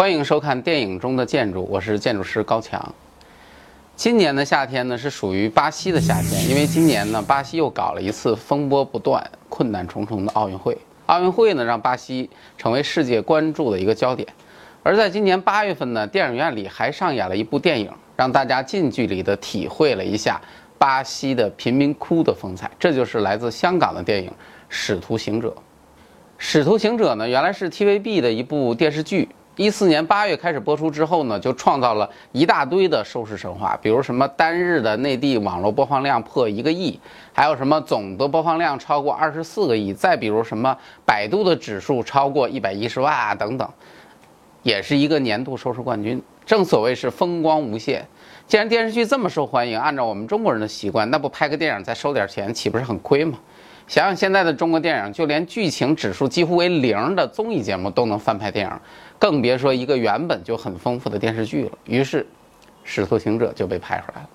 欢迎收看电影中的建筑，我是建筑师高强。今年的夏天呢是属于巴西的夏天，因为今年呢巴西又搞了一次风波不断、困难重重的奥运会。奥运会呢让巴西成为世界关注的一个焦点。而在今年八月份呢，电影院里还上演了一部电影，让大家近距离地体会了一下巴西的贫民窟的风采。这就是来自香港的电影《使徒行者》。《使徒行者》呢原来是 TVB 的一部电视剧。一四年八月开始播出之后呢，就创造了一大堆的收视神话，比如什么单日的内地网络播放量破一个亿，还有什么总的播放量超过二十四个亿，再比如什么百度的指数超过一百一十万啊等等，也是一个年度收视冠军。正所谓是风光无限。既然电视剧这么受欢迎，按照我们中国人的习惯，那不拍个电影再收点钱，岂不是很亏吗？想想现在的中国电影，就连剧情指数几乎为零的综艺节目都能翻拍电影，更别说一个原本就很丰富的电视剧了。于是，《使徒行者》就被拍出来了。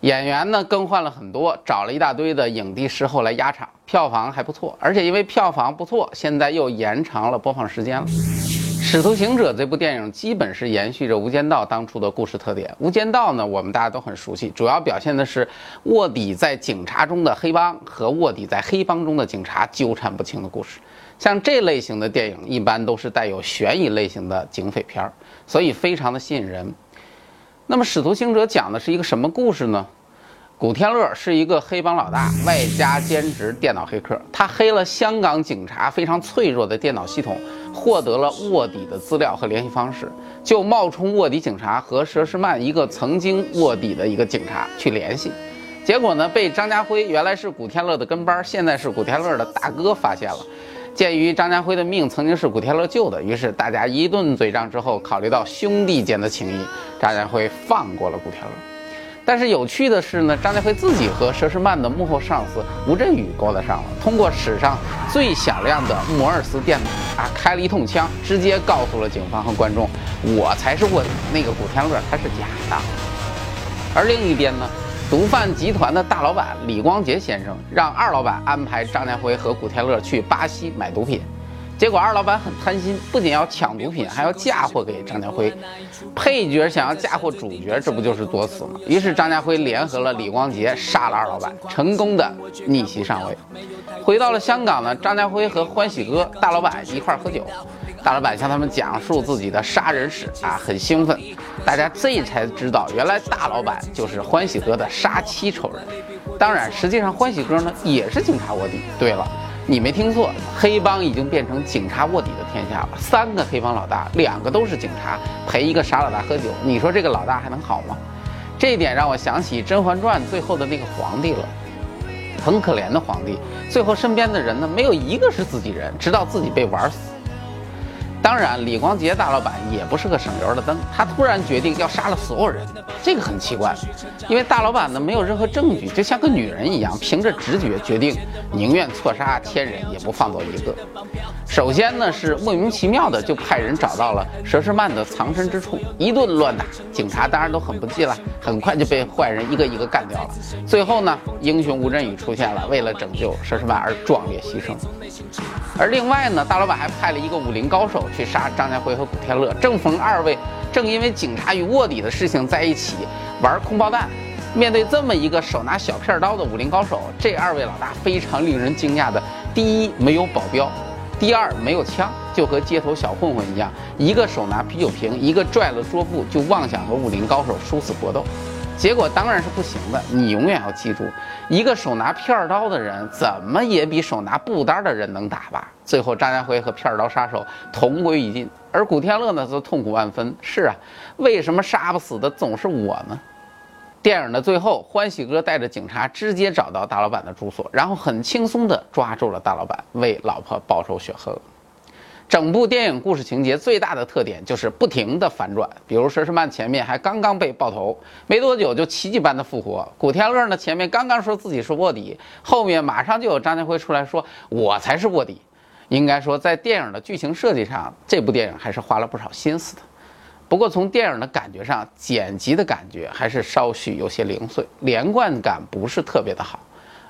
演员呢更换了很多，找了一大堆的影帝视后来压场，票房还不错。而且因为票房不错，现在又延长了播放时间了。《使徒行者》这部电影基本是延续着《无间道》当初的故事特点。《无间道》呢，我们大家都很熟悉，主要表现的是卧底在警察中的黑帮和卧底在黑帮中的警察纠缠不清的故事。像这类型的电影，一般都是带有悬疑类型的警匪片儿，所以非常的吸引人。那么，《使徒行者》讲的是一个什么故事呢？古天乐是一个黑帮老大，外加兼职电脑黑客。他黑了香港警察非常脆弱的电脑系统，获得了卧底的资料和联系方式，就冒充卧底警察和佘诗曼一个曾经卧底的一个警察去联系。结果呢，被张家辉原来是古天乐的跟班，现在是古天乐的大哥发现了。鉴于张家辉的命曾经是古天乐救的，于是大家一顿嘴仗之后，考虑到兄弟间的情谊，张家辉放过了古天乐。但是有趣的是呢，张家辉自己和佘诗曼的幕后上司吴镇宇勾搭上了，通过史上最响亮的摩尔斯电码啊，开了一通枪，直接告诉了警方和观众，我才是卧底，那个古天乐他是假的。而另一边呢，毒贩集团的大老板李光洁先生让二老板安排张家辉和古天乐去巴西买毒品。结果二老板很贪心，不仅要抢毒品，还要嫁祸给张家辉。配角想要嫁祸主角，这不就是作死吗？于是张家辉联合了李光洁，杀了二老板，成功的逆袭上位。回到了香港呢，张家辉和欢喜哥、大老板一块喝酒，大老板向他们讲述自己的杀人史啊，很兴奋。大家这才知道，原来大老板就是欢喜哥的杀妻仇人。当然，实际上欢喜哥呢也是警察卧底。对了。你没听错，黑帮已经变成警察卧底的天下了。三个黑帮老大，两个都是警察，陪一个傻老大喝酒，你说这个老大还能好吗？这一点让我想起《甄嬛传》最后的那个皇帝了，很可怜的皇帝，最后身边的人呢，没有一个是自己人，直到自己被玩死。当然，李光洁大老板也不是个省油的灯，他突然决定要杀了所有人，这个很奇怪，因为大老板呢没有任何证据，就像个女人一样，凭着直觉决定宁愿错杀千人也不放走一个。首先呢是莫名其妙的就派人找到了佘诗曼的藏身之处，一顿乱打，警察当然都很不济了，很快就被坏人一个一个干掉了。最后呢，英雄吴镇宇出现了，为了拯救佘诗曼而壮烈牺牲。而另外呢，大老板还派了一个武林高手去杀张家辉和古天乐。正逢二位正因为警察与卧底的事情在一起玩空包弹，面对这么一个手拿小片刀的武林高手，这二位老大非常令人惊讶的：第一，没有保镖；第二，没有枪，就和街头小混混一样，一个手拿啤酒瓶，一个拽了桌布，就妄想和武林高手殊死搏斗。结果当然是不行的。你永远要记住，一个手拿片刀的人，怎么也比手拿布单的人能打吧？最后，张家辉和片刀杀手同归于尽，而古天乐呢，则痛苦万分。是啊，为什么杀不死的总是我呢？电影的最后，欢喜哥带着警察直接找到大老板的住所，然后很轻松地抓住了大老板，为老婆报仇雪恨。整部电影故事情节最大的特点就是不停的反转，比如佘诗曼前面还刚刚被爆头，没多久就奇迹般的复活；古天乐呢前面刚刚说自己是卧底，后面马上就有张家辉出来说我才是卧底。应该说在电影的剧情设计上，这部电影还是花了不少心思的。不过从电影的感觉上，剪辑的感觉还是稍许有些零碎，连贯感不是特别的好。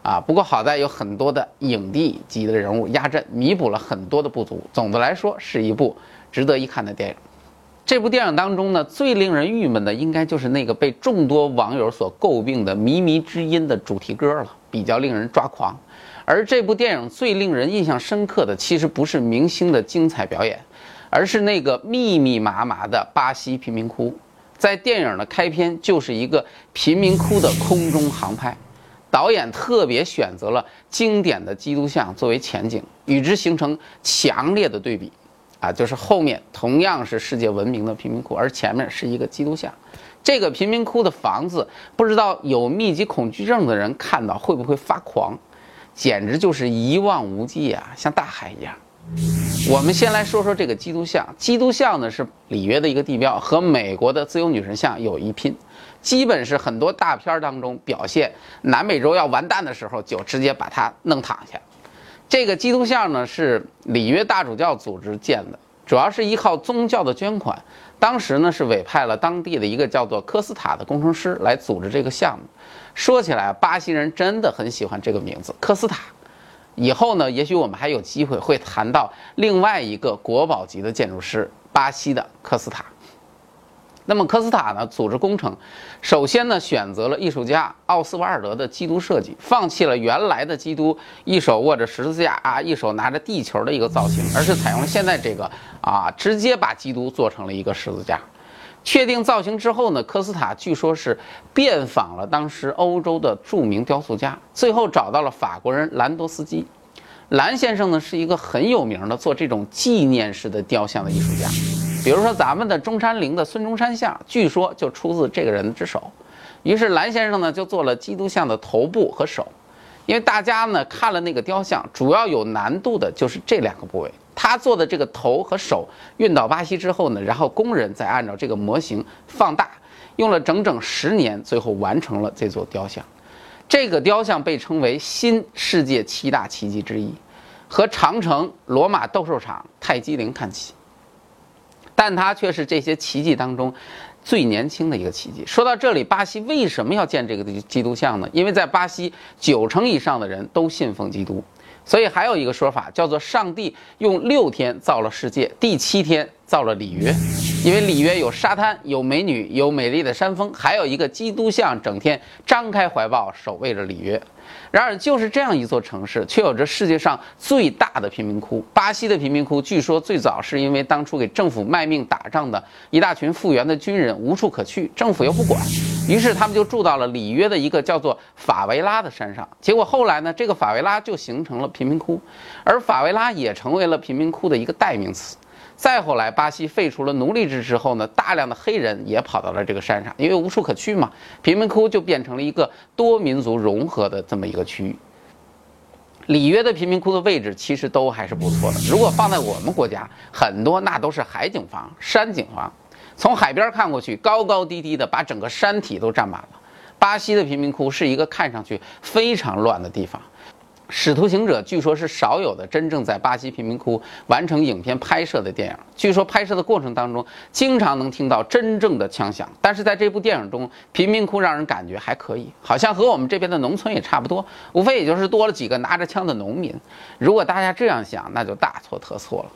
啊，不过好在有很多的影帝级的人物压阵，弥补了很多的不足。总的来说，是一部值得一看的电影。这部电影当中呢，最令人郁闷的应该就是那个被众多网友所诟病的《靡靡之音》的主题歌了，比较令人抓狂。而这部电影最令人印象深刻的，其实不是明星的精彩表演，而是那个密密麻麻的巴西贫民窟。在电影的开篇就是一个贫民窟的空中航拍，导演特别选择了经典的基督像作为前景，与之形成强烈的对比。啊，就是后面同样是世界闻名的贫民窟，而前面是一个基督像。这个贫民窟的房子，不知道有密集恐惧症的人看到会不会发狂？简直就是一望无际啊，像大海一样。我们先来说说这个基督像。基督像呢是里约的一个地标，和美国的自由女神像有一拼，基本是很多大片当中表现南美洲要完蛋的时候，就直接把它弄躺下。这个基督像呢是里约大主教组织建的，主要是依靠宗教的捐款。当时呢是委派了当地的一个叫做科斯塔的工程师来组织这个项目。说起来，巴西人真的很喜欢这个名字科斯塔。以后呢，也许我们还有机会会谈到另外一个国宝级的建筑师——巴西的科斯塔。那么科斯塔呢，组织工程，首先呢，选择了艺术家奥斯瓦尔德的基督设计，放弃了原来的基督一手握着十字架啊，一手拿着地球的一个造型，而是采用了现在这个啊，直接把基督做成了一个十字架。确定造型之后呢，科斯塔据说是遍访了当时欧洲的著名雕塑家，最后找到了法国人兰多斯基。兰先生呢是一个很有名的做这种纪念式的雕像的艺术家，比如说咱们的中山陵的孙中山像，据说就出自这个人之手。于是蓝先生呢就做了基督像的头部和手，因为大家呢看了那个雕像，主要有难度的就是这两个部位。他做的这个头和手运到巴西之后呢，然后工人再按照这个模型放大，用了整整十年，最后完成了这座雕像。这个雕像被称为新世界七大奇迹之一，和长城、罗马斗兽场、泰姬陵看齐。但它却是这些奇迹当中最年轻的一个奇迹。说到这里，巴西为什么要建这个基督像呢？因为在巴西，九成以上的人都信奉基督。所以还有一个说法叫做，上帝用六天造了世界，第七天造了里约，因为里约有沙滩、有美女、有美丽的山峰，还有一个基督像整天张开怀抱守卫着里约。然而，就是这样一座城市，却有着世界上最大的贫民窟。巴西的贫民窟，据说最早是因为当初给政府卖命打仗的一大群复员的军人无处可去，政府又不管，于是他们就住到了里约的一个叫做法维拉的山上。结果后来呢，这个法维拉就形成了贫民窟，而法维拉也成为了贫民窟的一个代名词。再后来，巴西废除了奴隶制之后呢，大量的黑人也跑到了这个山上，因为无处可去嘛，贫民窟就变成了一个多民族融合的这么一个区域。里约的贫民窟的位置其实都还是不错的，如果放在我们国家，很多那都是海景房、山景房，从海边看过去，高高低低的，把整个山体都占满了。巴西的贫民窟是一个看上去非常乱的地方。《使徒行者》据说是少有的真正在巴西贫民窟完成影片拍摄的电影。据说拍摄的过程当中，经常能听到真正的枪响。但是在这部电影中，贫民窟让人感觉还可以，好像和我们这边的农村也差不多，无非也就是多了几个拿着枪的农民。如果大家这样想，那就大错特错了。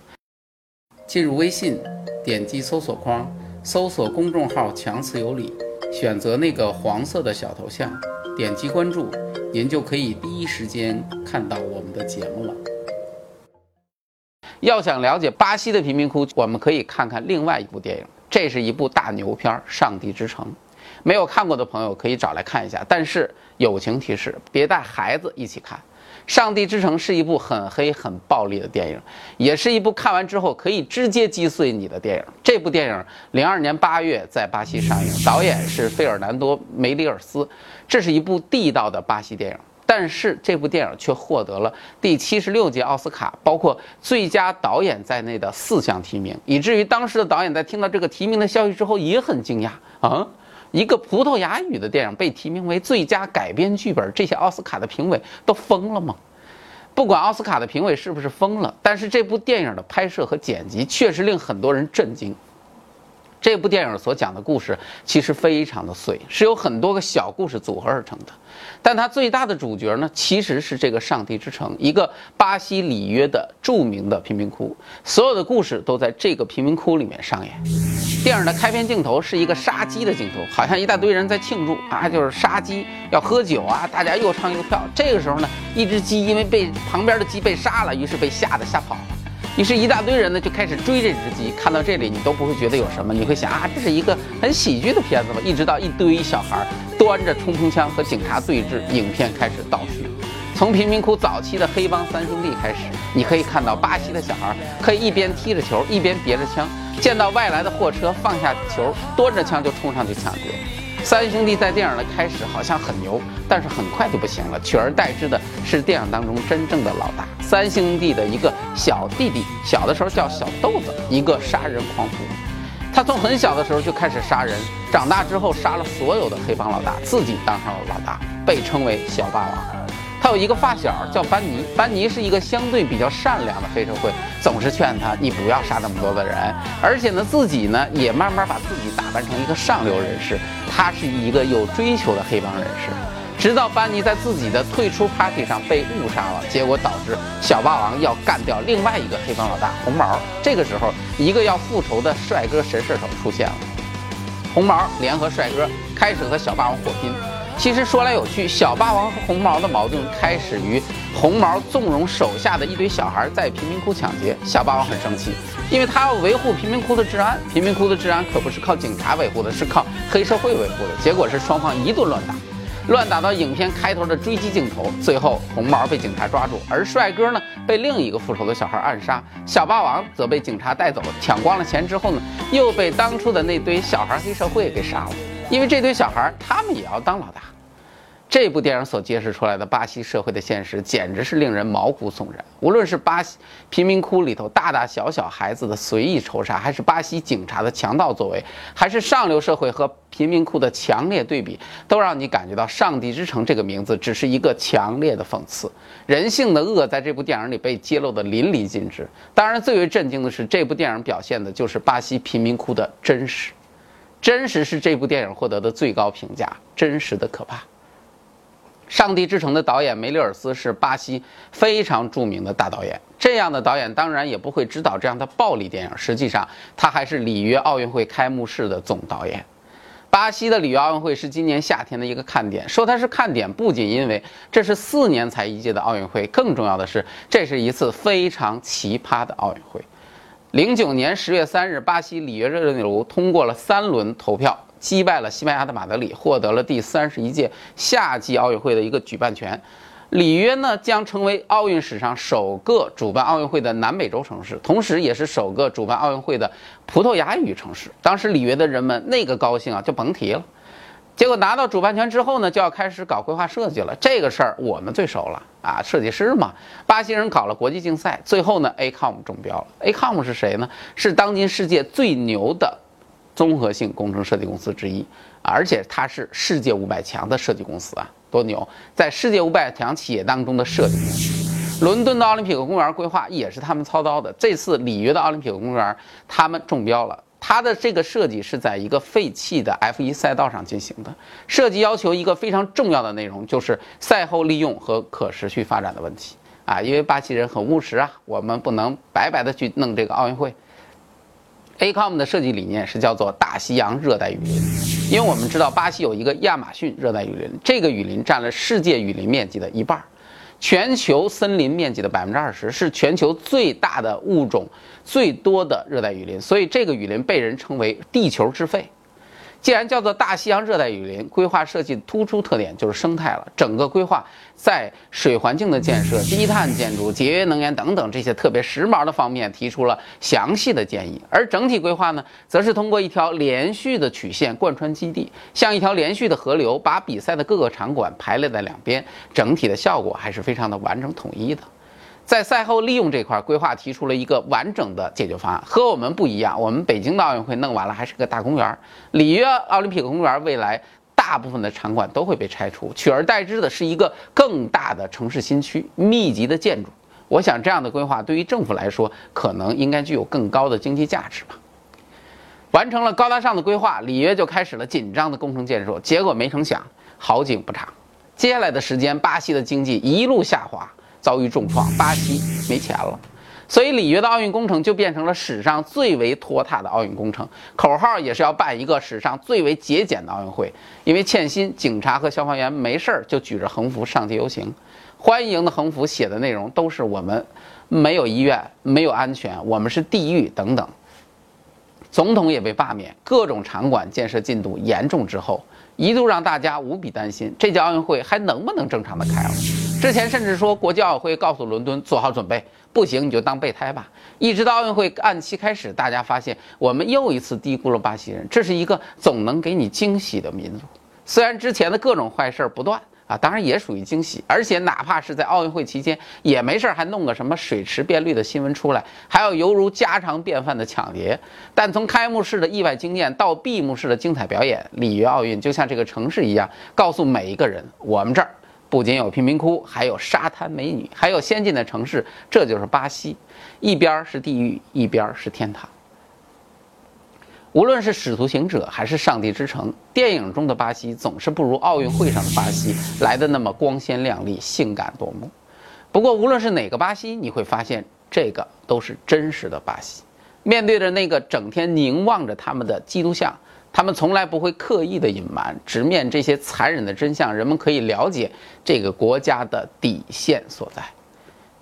进入微信，点击搜索框，搜索公众号“强词有理”，选择那个黄色的小头像，点击关注。您就可以第一时间看到我们的节目了。要想了解巴西的贫民窟，我们可以看看另外一部电影，这是一部大牛片《上帝之城》。没有看过的朋友可以找来看一下，但是友情提示：别带孩子一起看。《上帝之城》是一部很黑、很暴力的电影，也是一部看完之后可以直接击碎你的电影。这部电影零二年八月在巴西上映，导演是费尔南多·梅里尔斯。这是一部地道的巴西电影，但是这部电影却获得了第七十六届奥斯卡，包括最佳导演在内的四项提名，以至于当时的导演在听到这个提名的消息之后也很惊讶啊。一个葡萄牙语的电影被提名为最佳改编剧本，这些奥斯卡的评委都疯了吗？不管奥斯卡的评委是不是疯了，但是这部电影的拍摄和剪辑确实令很多人震惊。这部电影所讲的故事其实非常的碎，是由很多个小故事组合而成的。但它最大的主角呢，其实是这个上帝之城，一个巴西里约的著名的贫民窟。所有的故事都在这个贫民窟里面上演。电影的开篇镜头是一个杀鸡的镜头，好像一大堆人在庆祝啊，就是杀鸡要喝酒啊，大家又唱又跳。这个时候呢，一只鸡因为被旁边的鸡被杀了，于是被吓得吓跑了。于是，一大堆人呢就开始追这只鸡。看到这里，你都不会觉得有什么，你会想啊，这是一个很喜剧的片子吧？一直到一堆小孩端着冲锋枪和警察对峙，影片开始倒叙。从贫民窟早期的黑帮三兄弟开始，你可以看到巴西的小孩可以一边踢着球，一边别着枪，见到外来的货车放下球，端着枪就冲上去抢劫。三兄弟在电影的开始好像很牛，但是很快就不行了，取而代之的是电影当中真正的老大——三兄弟的一个小弟弟。小的时候叫小豆子，一个杀人狂徒。他从很小的时候就开始杀人，长大之后杀了所有的黑帮老大，自己当上了老大，被称为小霸王。他有一个发小叫班尼，班尼是一个相对比较善良的黑社会，总是劝他你不要杀那么多的人，而且呢自己呢也慢慢把自己打扮成一个上流人士，他是一个有追求的黑帮人士。直到班尼在自己的退出 party 上被误杀了，结果导致小霸王要干掉另外一个黑帮老大红毛。这个时候，一个要复仇的帅哥神射手出现了，红毛联合帅哥开始和小霸王火拼。其实说来有趣，小霸王和红毛的矛盾开始于红毛纵容手下的一堆小孩在贫民窟抢劫，小霸王很生气，因为他要维护贫民窟的治安，贫民窟的治安可不是靠警察维护的，是靠黑社会维护的。结果是双方一顿乱打，乱打到影片开头的追击镜头，最后红毛被警察抓住，而帅哥呢被另一个复仇的小孩暗杀，小霸王则被警察带走，抢光了钱之后呢，又被当初的那堆小孩黑社会给杀了。因为这堆小孩，他们也要当老大。这部电影所揭示出来的巴西社会的现实，简直是令人毛骨悚然。无论是巴西贫民窟里头大大小小孩子的随意仇杀，还是巴西警察的强盗作为，还是上流社会和贫民窟的强烈对比，都让你感觉到《上帝之城》这个名字只是一个强烈的讽刺。人性的恶在这部电影里被揭露的淋漓尽致。当然，最为震惊的是，这部电影表现的就是巴西贫民窟的真实。真实是这部电影获得的最高评价，真实的可怕。《上帝之城》的导演梅里尔斯是巴西非常著名的大导演，这样的导演当然也不会指导这样的暴力电影。实际上，他还是里约奥运会开幕式的总导演。巴西的里约奥运会是今年夏天的一个看点，说它是看点，不仅因为这是四年才一届的奥运会，更重要的是，这是一次非常奇葩的奥运会。零九年十月三日，巴西里约热内卢通过了三轮投票，击败了西班牙的马德里，获得了第三十一届夏季奥运会的一个举办权。里约呢，将成为奥运史上首个主办奥运会的南美洲城市，同时也是首个主办奥运会的葡萄牙语城市。当时里约的人们那个高兴啊，就甭提了。结果拿到主办权之后呢，就要开始搞规划设计了。这个事儿我们最熟了啊，设计师嘛。巴西人搞了国际竞赛，最后呢，ACOM 中标了。ACOM 是谁呢？是当今世界最牛的综合性工程设计公司之一，而且它是世界五百强的设计公司啊，多牛！在世界五百强企业当中的设计公司。伦敦的奥林匹克公园规划也是他们操刀的。这次里约的奥林匹克公园，他们中标了。它的这个设计是在一个废弃的 F1 赛道上进行的，设计要求一个非常重要的内容，就是赛后利用和可持续发展的问题啊。因为巴西人很务实啊，我们不能白白的去弄这个奥运会。ACOM 的设计理念是叫做大西洋热带雨林，因为我们知道巴西有一个亚马逊热带雨林，这个雨林占了世界雨林面积的一半。全球森林面积的百分之二十是全球最大的物种最多的热带雨林，所以这个雨林被人称为“地球之肺”。既然叫做大西洋热带雨林，规划设计突出特点就是生态了。整个规划在水环境的建设、低碳建筑、节约能源等等这些特别时髦的方面提出了详细的建议，而整体规划呢，则是通过一条连续的曲线贯穿基地，像一条连续的河流，把比赛的各个场馆排列在两边，整体的效果还是非常的完整统一的。在赛后利用这块规划提出了一个完整的解决方案，和我们不一样。我们北京的奥运会弄完了还是个大公园，里约奥林匹克公园未来大部分的场馆都会被拆除，取而代之的是一个更大的城市新区、密集的建筑。我想这样的规划对于政府来说，可能应该具有更高的经济价值吧。完成了高大上的规划，里约就开始了紧张的工程建设。结果没成想，好景不长，接下来的时间，巴西的经济一路下滑，遭遇重创，巴西没钱了。所以里约的奥运工程就变成了史上最为拖沓的奥运工程，口号也是要办一个史上最为节俭的奥运会。因为欠薪，警察和消防员没事儿就举着横幅上街游行，欢迎的横幅写的内容都是我们没有医院，没有安全，我们是地狱等等。总统也被罢免，各种场馆建设进度严重滞后，一度让大家无比担心这届奥运会还能不能正常的开了。之前甚至说国际奥委会告诉伦敦做好准备。不行，你就当备胎吧。一直到奥运会按期开始，大家发现我们又一次低估了巴西人。这是一个总能给你惊喜的民族。虽然之前的各种坏事不断啊，当然也属于惊喜。而且哪怕是在奥运会期间，也没事还弄个什么水池变绿的新闻出来，还有犹如家常便饭的抢劫。但从开幕式的意外惊艳到闭幕式的精彩表演，里约奥运就像这个城市一样，告诉每一个人：我们这儿。不仅有贫民窟，还有沙滩美女，还有先进的城市，这就是巴西，一边是地狱，一边是天堂。无论是使徒行者还是上帝之城，电影中的巴西总是不如奥运会上的巴西来的那么光鲜亮丽、性感夺目。不过，无论是哪个巴西，你会发现这个都是真实的巴西。面对着那个整天凝望着他们的基督像。他们从来不会刻意的隐瞒，直面这些残忍的真相，人们可以了解这个国家的底线所在。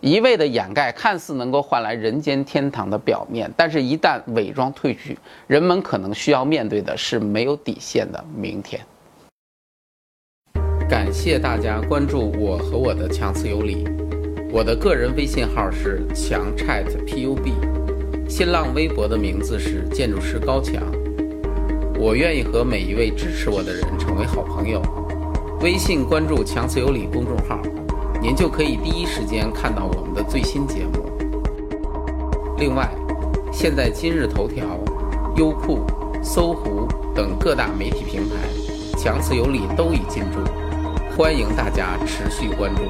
一味的掩盖看似能够换来人间天堂的表面，但是一旦伪装褪去，人们可能需要面对的是没有底线的明天。感谢大家关注我和我的强词有理，我的个人微信号是强 chat pub，新浪微博的名字是建筑师高强。我愿意和每一位支持我的人成为好朋友。微信关注“强词有理”公众号，您就可以第一时间看到我们的最新节目。另外，现在今日头条、优酷、搜狐等各大媒体平台，“强词有理”都已进驻，欢迎大家持续关注。